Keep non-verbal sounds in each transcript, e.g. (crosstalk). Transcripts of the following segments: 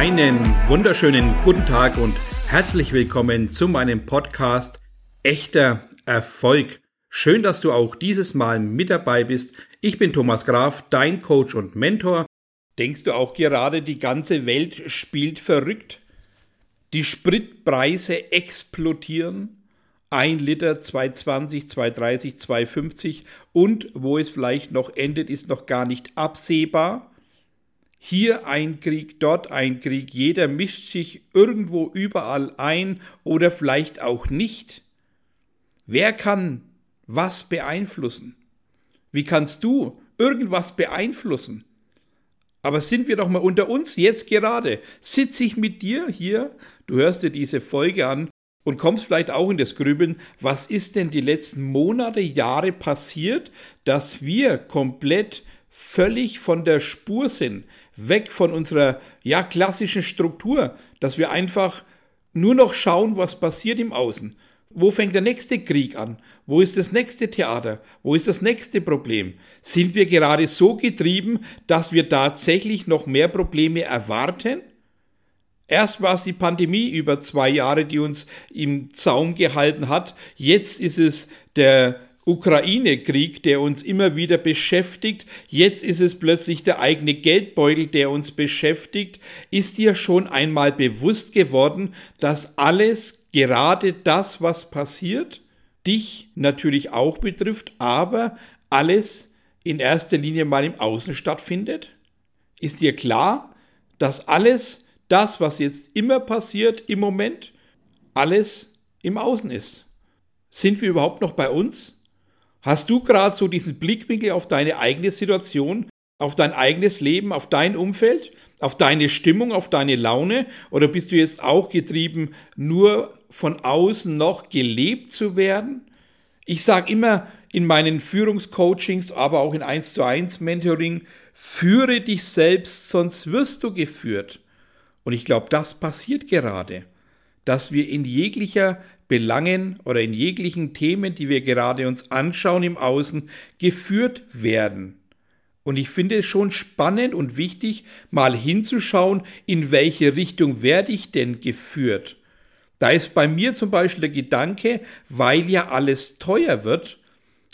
Einen wunderschönen guten Tag und herzlich willkommen zu meinem Podcast Echter Erfolg. Schön, dass du auch dieses Mal mit dabei bist. Ich bin Thomas Graf, dein Coach und Mentor. Denkst du auch gerade, die ganze Welt spielt verrückt? Die Spritpreise explodieren. 1 Liter 2,20, 2,30, 2,50 und wo es vielleicht noch endet, ist noch gar nicht absehbar. Hier ein Krieg, dort ein Krieg, jeder mischt sich irgendwo überall ein oder vielleicht auch nicht. Wer kann was beeinflussen? Wie kannst du irgendwas beeinflussen? Aber sind wir doch mal unter uns jetzt gerade. Sitze ich mit dir hier, du hörst dir diese Folge an und kommst vielleicht auch in das Grübeln, was ist denn die letzten Monate, Jahre passiert, dass wir komplett völlig von der Spur sind, weg von unserer ja klassischen Struktur, dass wir einfach nur noch schauen, was passiert im Außen. Wo fängt der nächste Krieg an? Wo ist das nächste Theater? Wo ist das nächste Problem? Sind wir gerade so getrieben, dass wir tatsächlich noch mehr Probleme erwarten? Erst war es die Pandemie über zwei Jahre, die uns im Zaum gehalten hat. Jetzt ist es der Ukraine-Krieg, der uns immer wieder beschäftigt. Jetzt ist es plötzlich der eigene Geldbeutel, der uns beschäftigt. Ist dir schon einmal bewusst geworden, dass alles, gerade das, was passiert, dich natürlich auch betrifft, aber alles in erster Linie mal im Außen stattfindet? Ist dir klar, dass alles das, was jetzt immer passiert im Moment, alles im Außen ist. Sind wir überhaupt noch bei uns? Hast du gerade so diesen Blickwinkel auf deine eigene Situation, auf dein eigenes Leben, auf dein Umfeld, auf deine Stimmung, auf deine Laune? Oder bist du jetzt auch getrieben, nur von außen noch gelebt zu werden? Ich sage immer in meinen Führungscoachings, aber auch in 1 zu 1 Mentoring, führe dich selbst, sonst wirst du geführt. Und ich glaube, das passiert gerade, dass wir in jeglicher Belangen oder in jeglichen Themen, die wir gerade uns anschauen im Außen, geführt werden. Und ich finde es schon spannend und wichtig, mal hinzuschauen, in welche Richtung werde ich denn geführt. Da ist bei mir zum Beispiel der Gedanke, weil ja alles teuer wird,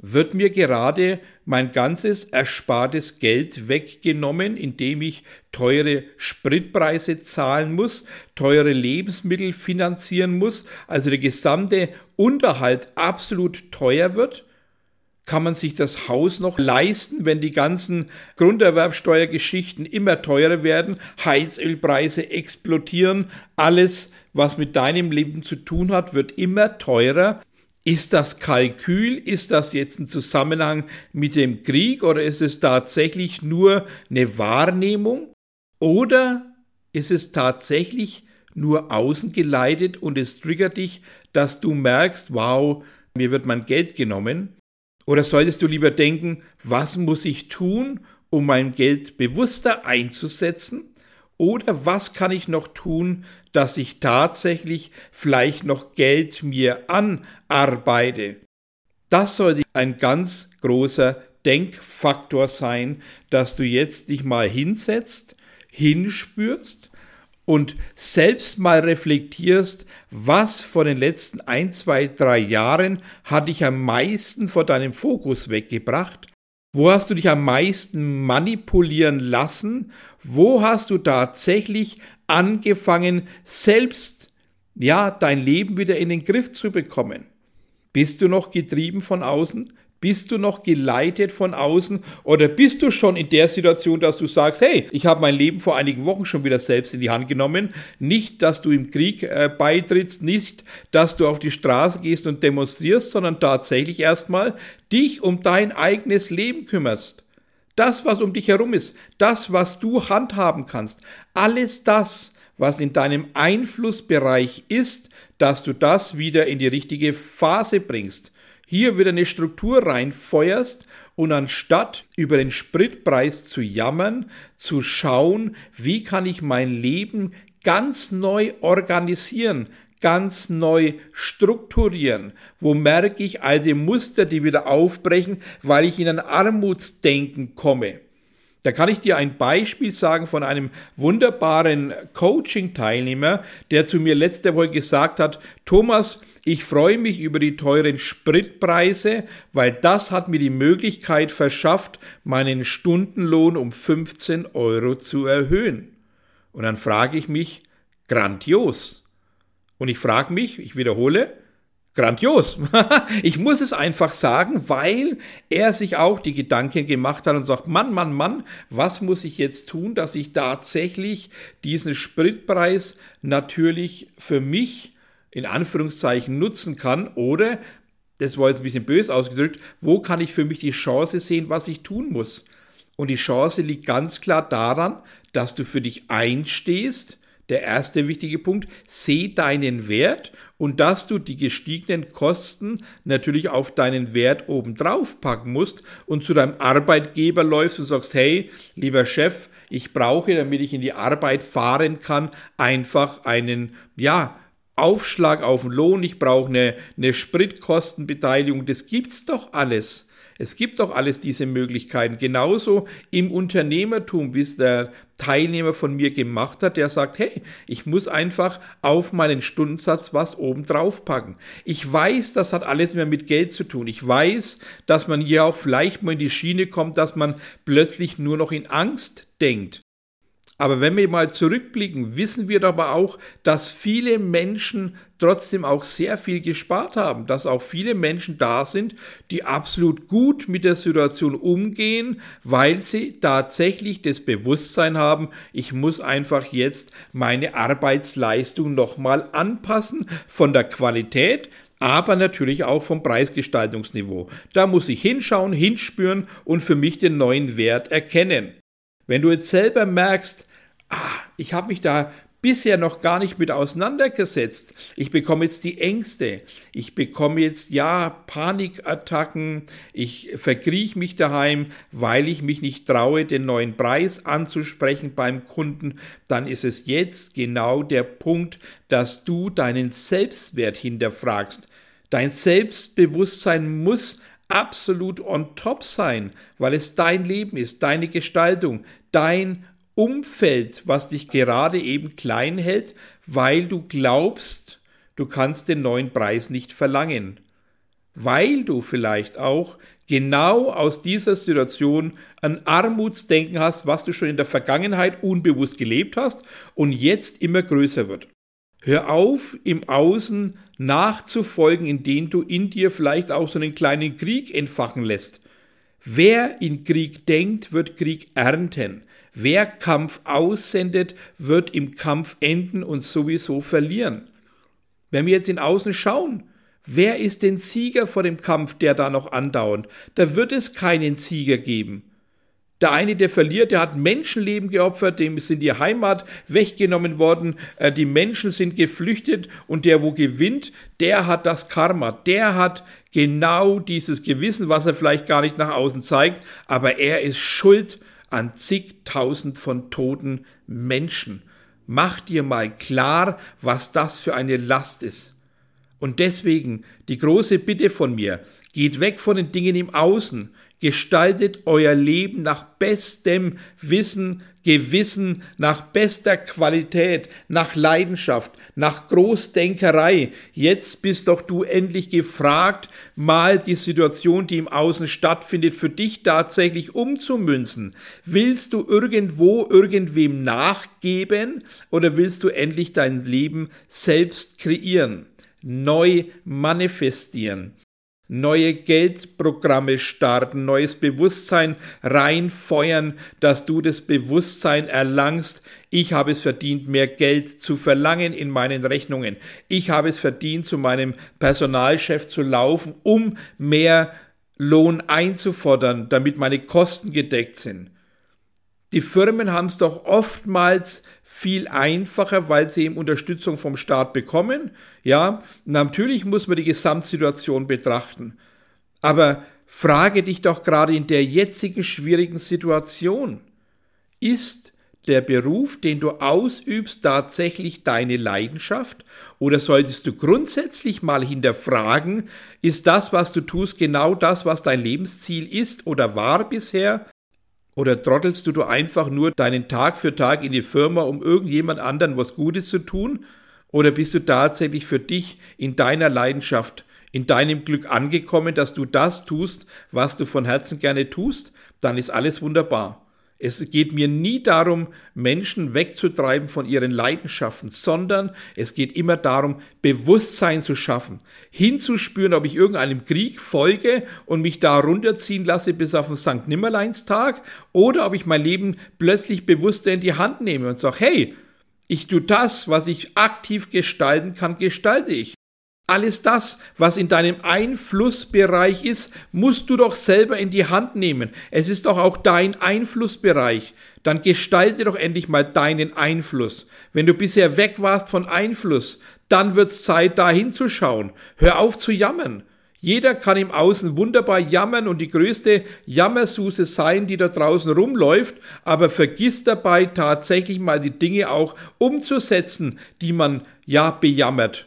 wird mir gerade mein ganzes erspartes Geld weggenommen, indem ich teure Spritpreise zahlen muss, teure Lebensmittel finanzieren muss, also der gesamte Unterhalt absolut teuer wird. Kann man sich das Haus noch leisten, wenn die ganzen Grunderwerbsteuergeschichten immer teurer werden, Heizölpreise explodieren, alles, was mit deinem Leben zu tun hat, wird immer teurer. Ist das Kalkül? Ist das jetzt ein Zusammenhang mit dem Krieg oder ist es tatsächlich nur eine Wahrnehmung? Oder ist es tatsächlich nur außen geleitet und es triggert dich, dass du merkst, wow, mir wird mein Geld genommen? Oder solltest du lieber denken, was muss ich tun, um mein Geld bewusster einzusetzen? Oder was kann ich noch tun, dass ich tatsächlich vielleicht noch Geld mir anarbeite? Das sollte ein ganz großer Denkfaktor sein, dass du jetzt dich mal hinsetzt, hinspürst und selbst mal reflektierst, was von den letzten ein, zwei, drei Jahren hat dich am meisten vor deinem Fokus weggebracht wo hast du dich am meisten manipulieren lassen? Wo hast du tatsächlich angefangen, selbst ja, dein Leben wieder in den Griff zu bekommen? Bist du noch getrieben von außen? Bist du noch geleitet von außen oder bist du schon in der Situation, dass du sagst, hey, ich habe mein Leben vor einigen Wochen schon wieder selbst in die Hand genommen. Nicht, dass du im Krieg äh, beitrittst, nicht, dass du auf die Straße gehst und demonstrierst, sondern tatsächlich erstmal dich um dein eigenes Leben kümmerst. Das, was um dich herum ist, das, was du handhaben kannst, alles das, was in deinem Einflussbereich ist, dass du das wieder in die richtige Phase bringst. Hier wieder eine Struktur reinfeuerst und anstatt über den Spritpreis zu jammern, zu schauen, wie kann ich mein Leben ganz neu organisieren, ganz neu strukturieren. Wo merke ich alte Muster, die wieder aufbrechen, weil ich in ein Armutsdenken komme. Da kann ich dir ein Beispiel sagen von einem wunderbaren Coaching-Teilnehmer, der zu mir letzte Woche gesagt hat, Thomas, ich freue mich über die teuren Spritpreise, weil das hat mir die Möglichkeit verschafft, meinen Stundenlohn um 15 Euro zu erhöhen. Und dann frage ich mich, grandios. Und ich frage mich, ich wiederhole, grandios. (laughs) ich muss es einfach sagen, weil er sich auch die Gedanken gemacht hat und sagt, Mann, Mann, Mann, was muss ich jetzt tun, dass ich tatsächlich diesen Spritpreis natürlich für mich in Anführungszeichen nutzen kann oder, das war jetzt ein bisschen bös ausgedrückt, wo kann ich für mich die Chance sehen, was ich tun muss? Und die Chance liegt ganz klar daran, dass du für dich einstehst, der erste wichtige Punkt, seh deinen Wert und dass du die gestiegenen Kosten natürlich auf deinen Wert obendrauf packen musst und zu deinem Arbeitgeber läufst und sagst, hey, lieber Chef, ich brauche, damit ich in die Arbeit fahren kann, einfach einen, ja, Aufschlag auf den Lohn, ich brauche eine, eine Spritkostenbeteiligung, das gibt's doch alles. Es gibt doch alles diese Möglichkeiten. Genauso im Unternehmertum, wie es der Teilnehmer von mir gemacht hat, der sagt, hey, ich muss einfach auf meinen Stundensatz was oben drauf packen. Ich weiß, das hat alles mehr mit Geld zu tun. Ich weiß, dass man hier auch vielleicht mal in die Schiene kommt, dass man plötzlich nur noch in Angst denkt. Aber wenn wir mal zurückblicken, wissen wir aber auch, dass viele Menschen trotzdem auch sehr viel gespart haben, dass auch viele Menschen da sind, die absolut gut mit der Situation umgehen, weil sie tatsächlich das Bewusstsein haben, ich muss einfach jetzt meine Arbeitsleistung nochmal anpassen von der Qualität, aber natürlich auch vom Preisgestaltungsniveau. Da muss ich hinschauen, hinspüren und für mich den neuen Wert erkennen. Wenn du jetzt selber merkst, ah, ich habe mich da bisher noch gar nicht mit auseinandergesetzt. Ich bekomme jetzt die Ängste. Ich bekomme jetzt, ja, Panikattacken. Ich verkrieche mich daheim, weil ich mich nicht traue, den neuen Preis anzusprechen beim Kunden. Dann ist es jetzt genau der Punkt, dass du deinen Selbstwert hinterfragst. Dein Selbstbewusstsein muss absolut on top sein, weil es dein Leben ist, deine Gestaltung, dein Umfeld, was dich gerade eben klein hält, weil du glaubst, du kannst den neuen Preis nicht verlangen. Weil du vielleicht auch genau aus dieser Situation ein Armutsdenken hast, was du schon in der Vergangenheit unbewusst gelebt hast und jetzt immer größer wird. Hör auf, im Außen nachzufolgen, indem du in dir vielleicht auch so einen kleinen Krieg entfachen lässt. Wer in Krieg denkt, wird Krieg ernten. Wer Kampf aussendet, wird im Kampf enden und sowieso verlieren. Wenn wir jetzt in Außen schauen, wer ist den Sieger vor dem Kampf, der da noch andauert? Da wird es keinen Sieger geben. Der eine, der verliert, der hat Menschenleben geopfert, dem sind die Heimat weggenommen worden, äh, die Menschen sind geflüchtet und der, wo gewinnt, der hat das Karma, der hat genau dieses Gewissen, was er vielleicht gar nicht nach außen zeigt, aber er ist schuld an zigtausend von toten Menschen. Mach dir mal klar, was das für eine Last ist. Und deswegen die große Bitte von mir, geht weg von den Dingen im Außen, gestaltet euer Leben nach bestem Wissen, Gewissen, nach bester Qualität, nach Leidenschaft, nach Großdenkerei. Jetzt bist doch du endlich gefragt, mal die Situation, die im Außen stattfindet, für dich tatsächlich umzumünzen. Willst du irgendwo irgendwem nachgeben oder willst du endlich dein Leben selbst kreieren? neu manifestieren neue Geldprogramme starten, neues Bewusstsein reinfeuern, dass du das Bewusstsein erlangst, ich habe es verdient, mehr Geld zu verlangen in meinen Rechnungen. Ich habe es verdient, zu meinem Personalchef zu laufen, um mehr Lohn einzufordern, damit meine Kosten gedeckt sind. Die Firmen haben es doch oftmals viel einfacher, weil sie eben Unterstützung vom Staat bekommen. Ja, natürlich muss man die Gesamtsituation betrachten. Aber frage dich doch gerade in der jetzigen schwierigen Situation, ist der Beruf, den du ausübst, tatsächlich deine Leidenschaft? Oder solltest du grundsätzlich mal hinterfragen, ist das, was du tust, genau das, was dein Lebensziel ist oder war bisher? Oder trottelst du, du einfach nur deinen Tag für Tag in die Firma, um irgendjemand anderen was Gutes zu tun? Oder bist du tatsächlich für dich in deiner Leidenschaft, in deinem Glück angekommen, dass du das tust, was du von Herzen gerne tust? Dann ist alles wunderbar. Es geht mir nie darum, Menschen wegzutreiben von ihren Leidenschaften, sondern es geht immer darum, Bewusstsein zu schaffen, hinzuspüren, ob ich irgendeinem Krieg folge und mich da runterziehen lasse bis auf den St. Nimmerleinstag oder ob ich mein Leben plötzlich bewusster in die Hand nehme und sage, hey, ich tue das, was ich aktiv gestalten kann, gestalte ich. Alles das, was in deinem Einflussbereich ist, musst du doch selber in die Hand nehmen. Es ist doch auch dein Einflussbereich. Dann gestalte doch endlich mal deinen Einfluss. Wenn du bisher weg warst von Einfluss, dann wird's Zeit, da hinzuschauen. Hör auf zu jammern. Jeder kann im Außen wunderbar jammern und die größte Jammersuse sein, die da draußen rumläuft, aber vergiss dabei tatsächlich mal die Dinge auch umzusetzen, die man ja bejammert.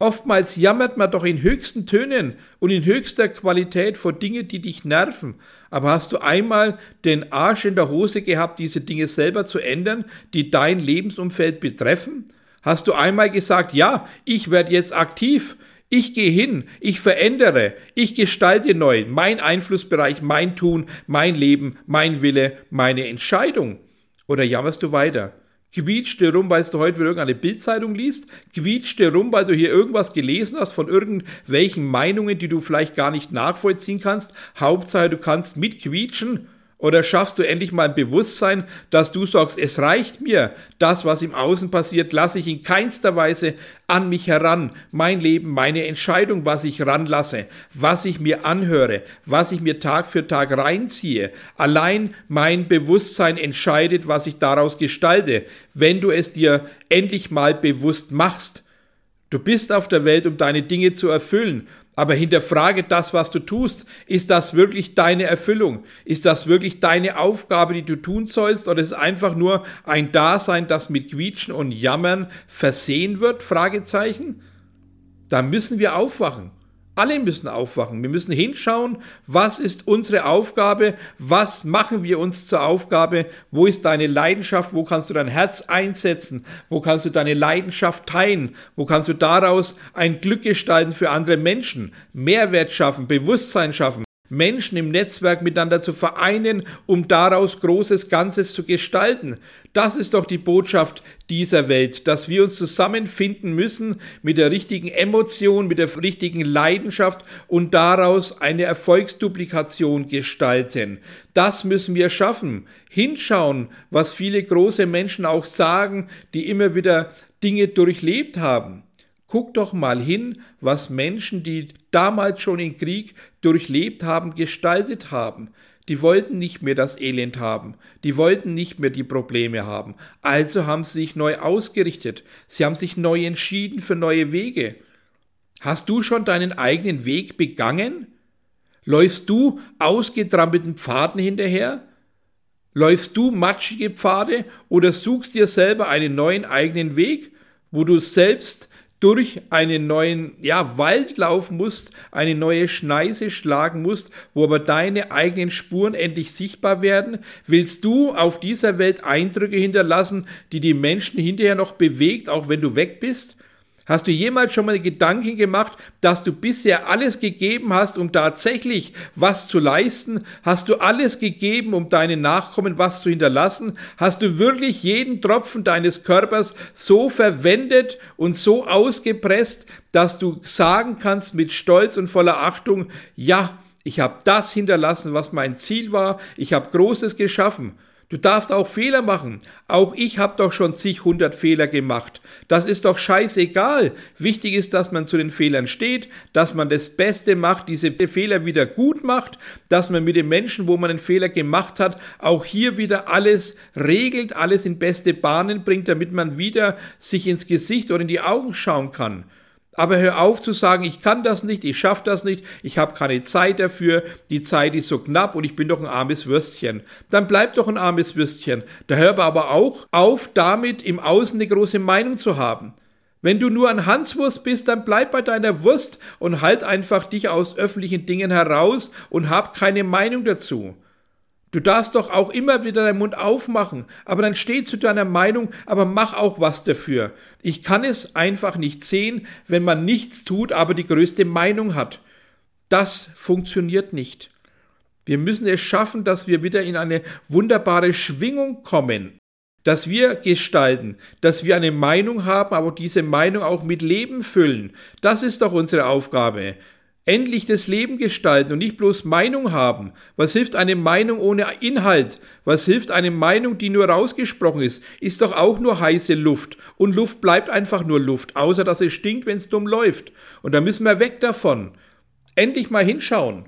Oftmals jammert man doch in höchsten Tönen und in höchster Qualität vor Dinge, die dich nerven. Aber hast du einmal den Arsch in der Hose gehabt, diese Dinge selber zu ändern, die dein Lebensumfeld betreffen? Hast du einmal gesagt, ja, ich werde jetzt aktiv, ich gehe hin, ich verändere, ich gestalte neu, mein Einflussbereich, mein Tun, mein Leben, mein Wille, meine Entscheidung? Oder jammerst du weiter? Quietscht dir rum, weil du heute wieder irgendeine Bildzeitung liest? Quietscht dir rum, weil du hier irgendwas gelesen hast von irgendwelchen Meinungen, die du vielleicht gar nicht nachvollziehen kannst? Hauptsache, du kannst mitquietschen? Oder schaffst du endlich mal ein Bewusstsein, dass du sagst, es reicht mir, das, was im Außen passiert, lasse ich in keinster Weise an mich heran. Mein Leben, meine Entscheidung, was ich ranlasse, was ich mir anhöre, was ich mir Tag für Tag reinziehe. Allein mein Bewusstsein entscheidet, was ich daraus gestalte, wenn du es dir endlich mal bewusst machst. Du bist auf der Welt, um deine Dinge zu erfüllen. Aber hinterfrage das, was du tust. Ist das wirklich deine Erfüllung? Ist das wirklich deine Aufgabe, die du tun sollst? Oder ist es einfach nur ein Dasein, das mit Quietschen und Jammern versehen wird? Fragezeichen. Da müssen wir aufwachen. Alle müssen aufwachen. Wir müssen hinschauen, was ist unsere Aufgabe, was machen wir uns zur Aufgabe, wo ist deine Leidenschaft, wo kannst du dein Herz einsetzen, wo kannst du deine Leidenschaft teilen, wo kannst du daraus ein Glück gestalten für andere Menschen, Mehrwert schaffen, Bewusstsein schaffen. Menschen im Netzwerk miteinander zu vereinen, um daraus großes Ganzes zu gestalten. Das ist doch die Botschaft dieser Welt, dass wir uns zusammenfinden müssen mit der richtigen Emotion, mit der richtigen Leidenschaft und daraus eine Erfolgsduplikation gestalten. Das müssen wir schaffen. Hinschauen, was viele große Menschen auch sagen, die immer wieder Dinge durchlebt haben. Guck doch mal hin, was Menschen, die damals schon den Krieg durchlebt haben, gestaltet haben. Die wollten nicht mehr das Elend haben, die wollten nicht mehr die Probleme haben. Also haben sie sich neu ausgerichtet, sie haben sich neu entschieden für neue Wege. Hast du schon deinen eigenen Weg begangen? Läufst du ausgetrampelten Pfaden hinterher? Läufst du matschige Pfade oder suchst dir selber einen neuen eigenen Weg, wo du selbst durch einen neuen ja, Wald laufen musst, eine neue Schneise schlagen musst, wo aber deine eigenen Spuren endlich sichtbar werden? Willst du auf dieser Welt Eindrücke hinterlassen, die die Menschen hinterher noch bewegt, auch wenn du weg bist? Hast du jemals schon mal Gedanken gemacht, dass du bisher alles gegeben hast, um tatsächlich was zu leisten? Hast du alles gegeben, um deinen Nachkommen was zu hinterlassen? Hast du wirklich jeden Tropfen deines Körpers so verwendet und so ausgepresst, dass du sagen kannst mit Stolz und voller Achtung, ja, ich habe das hinterlassen, was mein Ziel war, ich habe Großes geschaffen. Du darfst auch Fehler machen. Auch ich habe doch schon zig hundert Fehler gemacht. Das ist doch scheißegal. Wichtig ist, dass man zu den Fehlern steht, dass man das Beste macht, diese Fehler wieder gut macht, dass man mit den Menschen, wo man einen Fehler gemacht hat, auch hier wieder alles regelt, alles in beste Bahnen bringt, damit man wieder sich ins Gesicht oder in die Augen schauen kann. Aber hör auf zu sagen, ich kann das nicht, ich schaffe das nicht, ich habe keine Zeit dafür, die Zeit ist so knapp und ich bin doch ein armes Würstchen. Dann bleib doch ein armes Würstchen. Da hör aber auch auf, damit im Außen eine große Meinung zu haben. Wenn du nur ein Hanswurst bist, dann bleib bei deiner Wurst und halt einfach dich aus öffentlichen Dingen heraus und hab keine Meinung dazu. Du darfst doch auch immer wieder deinen Mund aufmachen, aber dann steh zu deiner Meinung, aber mach auch was dafür. Ich kann es einfach nicht sehen, wenn man nichts tut, aber die größte Meinung hat. Das funktioniert nicht. Wir müssen es schaffen, dass wir wieder in eine wunderbare Schwingung kommen, dass wir gestalten, dass wir eine Meinung haben, aber diese Meinung auch mit Leben füllen. Das ist doch unsere Aufgabe endlich das Leben gestalten und nicht bloß Meinung haben. Was hilft eine Meinung ohne Inhalt? Was hilft eine Meinung, die nur rausgesprochen ist? Ist doch auch nur heiße Luft. Und Luft bleibt einfach nur Luft, außer dass es stinkt, wenn es dumm läuft. Und da müssen wir weg davon. Endlich mal hinschauen.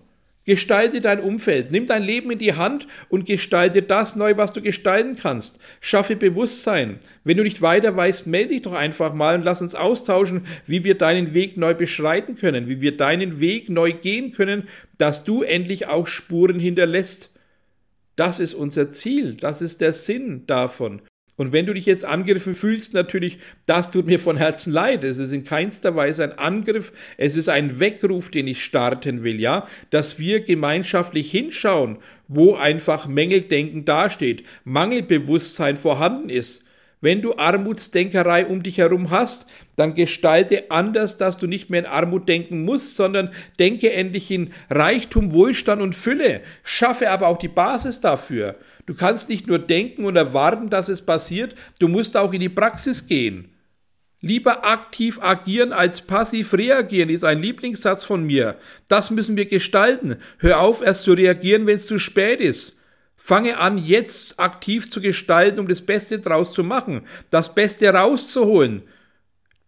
Gestalte dein Umfeld, nimm dein Leben in die Hand und gestalte das neu, was du gestalten kannst. Schaffe Bewusstsein. Wenn du nicht weiter weißt, melde dich doch einfach mal und lass uns austauschen, wie wir deinen Weg neu beschreiten können, wie wir deinen Weg neu gehen können, dass du endlich auch Spuren hinterlässt. Das ist unser Ziel, das ist der Sinn davon. Und wenn du dich jetzt angegriffen fühlst, natürlich, das tut mir von Herzen leid. Es ist in keinster Weise ein Angriff, es ist ein Weckruf, den ich starten will, ja, dass wir gemeinschaftlich hinschauen, wo einfach Mängeldenken dasteht, Mangelbewusstsein vorhanden ist. Wenn du Armutsdenkerei um dich herum hast, dann gestalte anders, dass du nicht mehr in Armut denken musst, sondern denke endlich in Reichtum, Wohlstand und Fülle. Schaffe aber auch die Basis dafür. Du kannst nicht nur denken und erwarten, dass es passiert, du musst auch in die Praxis gehen. Lieber aktiv agieren als passiv reagieren ist ein Lieblingssatz von mir. Das müssen wir gestalten. Hör auf, erst zu reagieren, wenn es zu spät ist. Fange an, jetzt aktiv zu gestalten, um das Beste draus zu machen, das Beste rauszuholen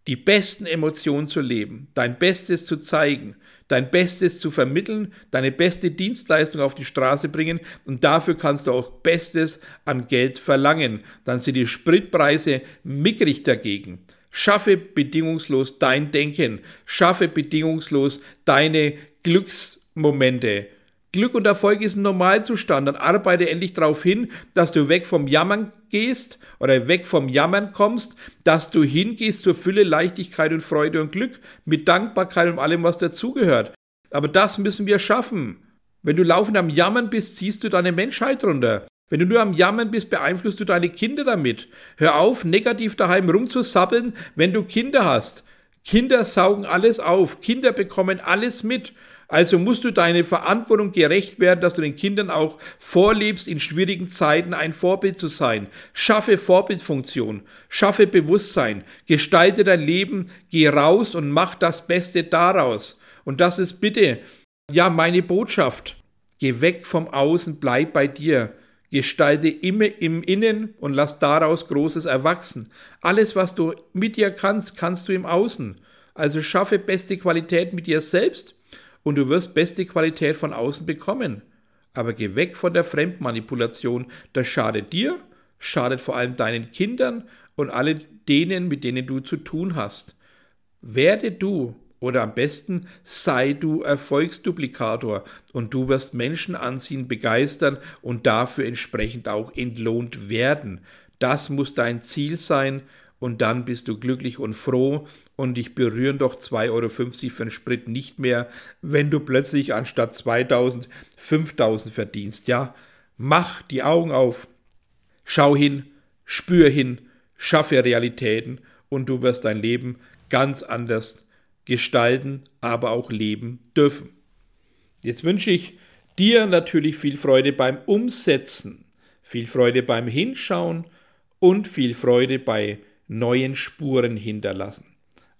die besten Emotionen zu leben, dein Bestes zu zeigen, dein Bestes zu vermitteln, deine beste Dienstleistung auf die Straße bringen und dafür kannst du auch Bestes an Geld verlangen. Dann sind die Spritpreise mickrig dagegen. Schaffe bedingungslos dein Denken, schaffe bedingungslos deine Glücksmomente, Glück und Erfolg ist ein Normalzustand. Dann arbeite endlich darauf hin, dass du weg vom Jammern gehst oder weg vom Jammern kommst, dass du hingehst zur Fülle, Leichtigkeit und Freude und Glück mit Dankbarkeit und allem, was dazugehört. Aber das müssen wir schaffen. Wenn du laufend am Jammern bist, ziehst du deine Menschheit runter. Wenn du nur am Jammern bist, beeinflusst du deine Kinder damit. Hör auf, negativ daheim rumzusappeln, wenn du Kinder hast. Kinder saugen alles auf, Kinder bekommen alles mit. Also musst du deine Verantwortung gerecht werden, dass du den Kindern auch vorlebst, in schwierigen Zeiten ein Vorbild zu sein. Schaffe Vorbildfunktion, schaffe Bewusstsein, gestalte dein Leben, geh raus und mach das Beste daraus. Und das ist bitte, ja, meine Botschaft. Geh weg vom Außen, bleib bei dir. Gestalte immer im Innen und lass daraus Großes erwachsen. Alles, was du mit dir kannst, kannst du im Außen. Also schaffe beste Qualität mit dir selbst und du wirst beste Qualität von außen bekommen. Aber geh weg von der Fremdmanipulation. Das schadet dir, schadet vor allem deinen Kindern und alle denen, mit denen du zu tun hast. Werde du oder am besten sei du Erfolgsduplikator und du wirst Menschen anziehen, begeistern und dafür entsprechend auch entlohnt werden. Das muss dein Ziel sein und dann bist du glücklich und froh und dich berühren doch 2,50 Euro für den Sprit nicht mehr, wenn du plötzlich anstatt 2000 5000 verdienst. Ja, mach die Augen auf, schau hin, spür hin, schaffe Realitäten und du wirst dein Leben ganz anders gestalten, aber auch leben dürfen. Jetzt wünsche ich dir natürlich viel Freude beim Umsetzen, viel Freude beim Hinschauen und viel Freude bei neuen Spuren hinterlassen.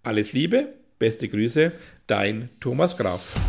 Alles Liebe, beste Grüße, dein Thomas Graf.